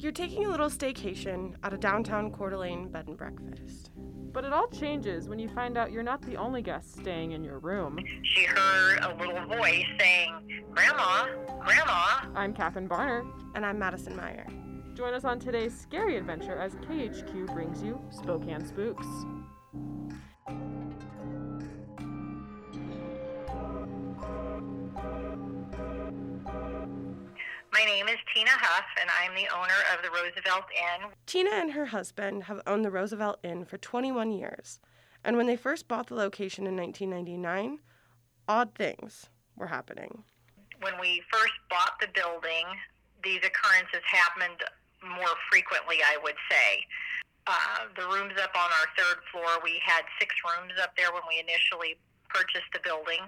You're taking a little staycation at a downtown Coeur d'Alene bed and breakfast. But it all changes when you find out you're not the only guest staying in your room. she heard a little voice saying, Grandma, Grandma. I'm Catherine Barner. And I'm Madison Meyer. Join us on today's scary adventure as KHQ brings you Spokane Spooks. My name is Tina Huff, and I'm the owner of the Roosevelt Inn. Tina and her husband have owned the Roosevelt Inn for 21 years, and when they first bought the location in 1999, odd things were happening. When we first bought the building, these occurrences happened more frequently, I would say. Uh, the rooms up on our third floor, we had six rooms up there when we initially purchased the building.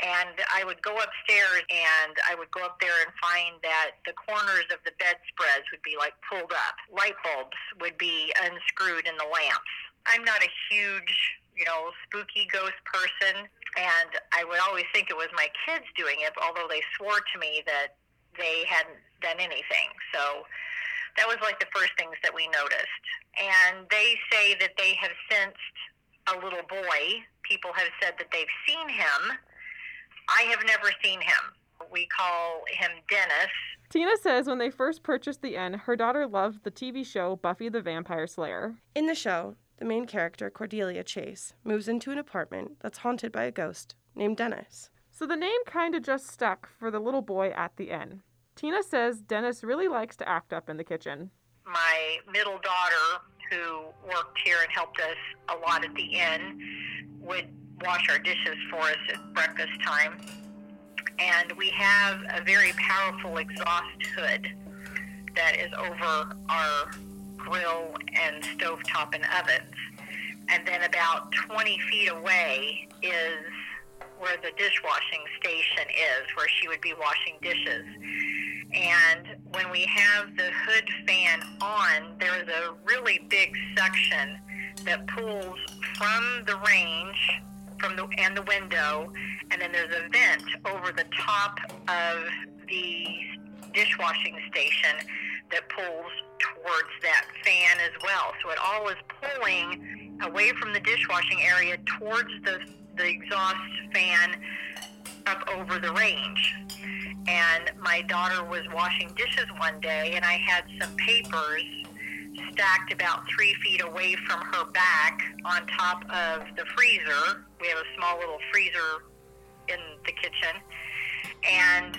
And I would go upstairs and I would go up there and find that the corners of the bedspreads would be like pulled up. Light bulbs would be unscrewed in the lamps. I'm not a huge, you know, spooky ghost person. And I would always think it was my kids doing it, although they swore to me that they hadn't done anything. So that was like the first things that we noticed. And they say that they have sensed a little boy. People have said that they've seen him. I have never seen him. We call him Dennis. Tina says when they first purchased the inn, her daughter loved the TV show Buffy the Vampire Slayer. In the show, the main character, Cordelia Chase, moves into an apartment that's haunted by a ghost named Dennis. So the name kind of just stuck for the little boy at the inn. Tina says Dennis really likes to act up in the kitchen. My middle daughter, who worked here and helped us a lot at the inn, would wash our dishes for us at breakfast time. And we have a very powerful exhaust hood that is over our grill and stovetop and ovens. And then about 20 feet away is where the dishwashing station is, where she would be washing dishes. And when we have the hood fan on, there is a really big section that pulls from the range from the and the window, and then there's a vent over the top of the dishwashing station that pulls towards that fan as well. So it all is pulling away from the dishwashing area towards the the exhaust fan up over the range. And my daughter was washing dishes one day, and I had some papers stacked about three feet away from her back on top of the freezer. We have a small little freezer in the kitchen. And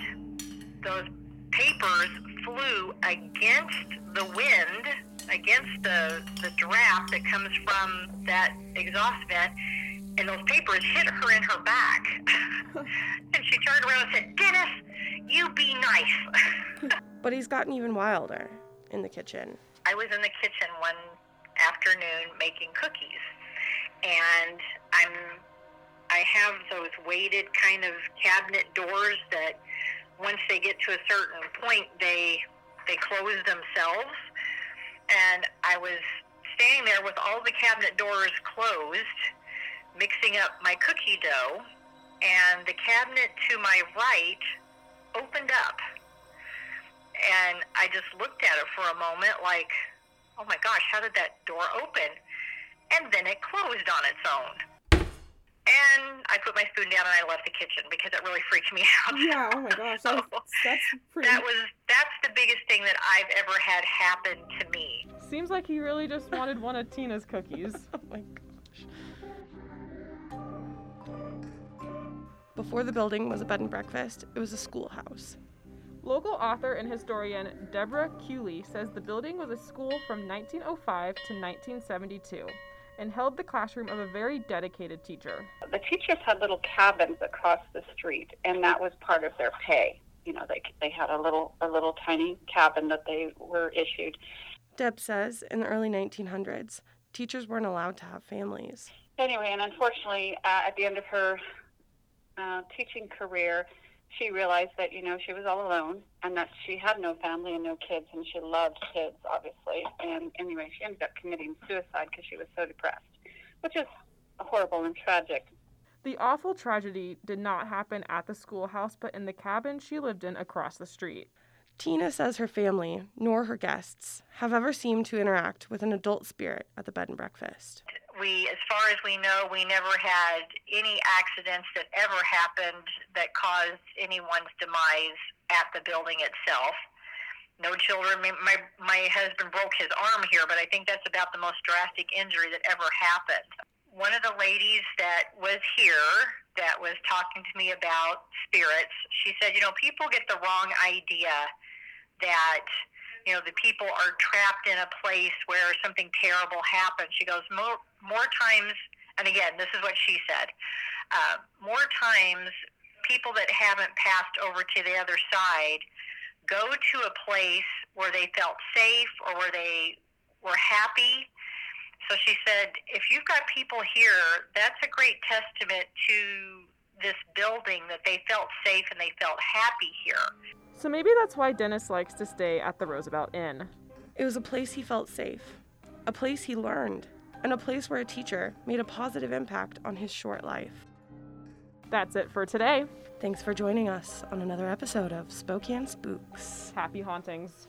those papers flew against the wind, against the, the draft that comes from that exhaust vent, and those papers hit her in her back. and she turned around and said, Dennis, you be nice. But he's gotten even wilder in the kitchen. I was in the kitchen one afternoon making cookies, and I'm I have those weighted kind of cabinet doors that once they get to a certain point they they close themselves. And I was standing there with all the cabinet doors closed, mixing up my cookie dough, and the cabinet to my right opened up and I just looked at it for a moment like, oh my gosh, how did that door open? And then it closed on its own. And I put my spoon down and I left the kitchen because it really freaked me out. Yeah, oh my gosh, So that's, that's pretty. that was that's the biggest thing that I've ever had happen to me. Seems like he really just wanted one of Tina's cookies. Oh my gosh. Before the building was a bed and breakfast, it was a schoolhouse. Local author and historian Deborah Cooley says the building was a school from 1905 to 1972 and held the classroom of a very dedicated teacher. The teachers had little cabins across the street, and that was part of their pay. you know, they they had a little a little tiny cabin that they were issued. Deb says in the early 1900s, teachers weren't allowed to have families. Anyway, and unfortunately, uh, at the end of her uh, teaching career, she realized that you know she was all alone and that she had no family and no kids, and she loved kids, obviously. And anyway, she ended up committing suicide because she was so depressed, which is horrible and tragic. The awful tragedy did not happen at the schoolhouse, but in the cabin she lived in across the street. Tina says her family, nor her guests, have ever seemed to interact with an adult spirit at the bed and breakfast. We, as far as we know, we never had any accidents that ever happened that caused anyone's demise at the building itself. No children. My, my husband broke his arm here, but I think that's about the most drastic injury that ever happened. One of the ladies that was here that was talking to me about spirits, she said, you know, people get the wrong idea that you know the people are trapped in a place where something terrible happened. She goes more more times, and again, this is what she said. Uh, more times, people that haven't passed over to the other side go to a place where they felt safe or where they were happy. So she said, if you've got people here, that's a great testament to this building that they felt safe and they felt happy here. So maybe that's why Dennis likes to stay at the Roosevelt Inn. It was a place he felt safe, a place he learned, and a place where a teacher made a positive impact on his short life. That's it for today. Thanks for joining us on another episode of Spokane Spooks. Happy hauntings.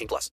18 plus.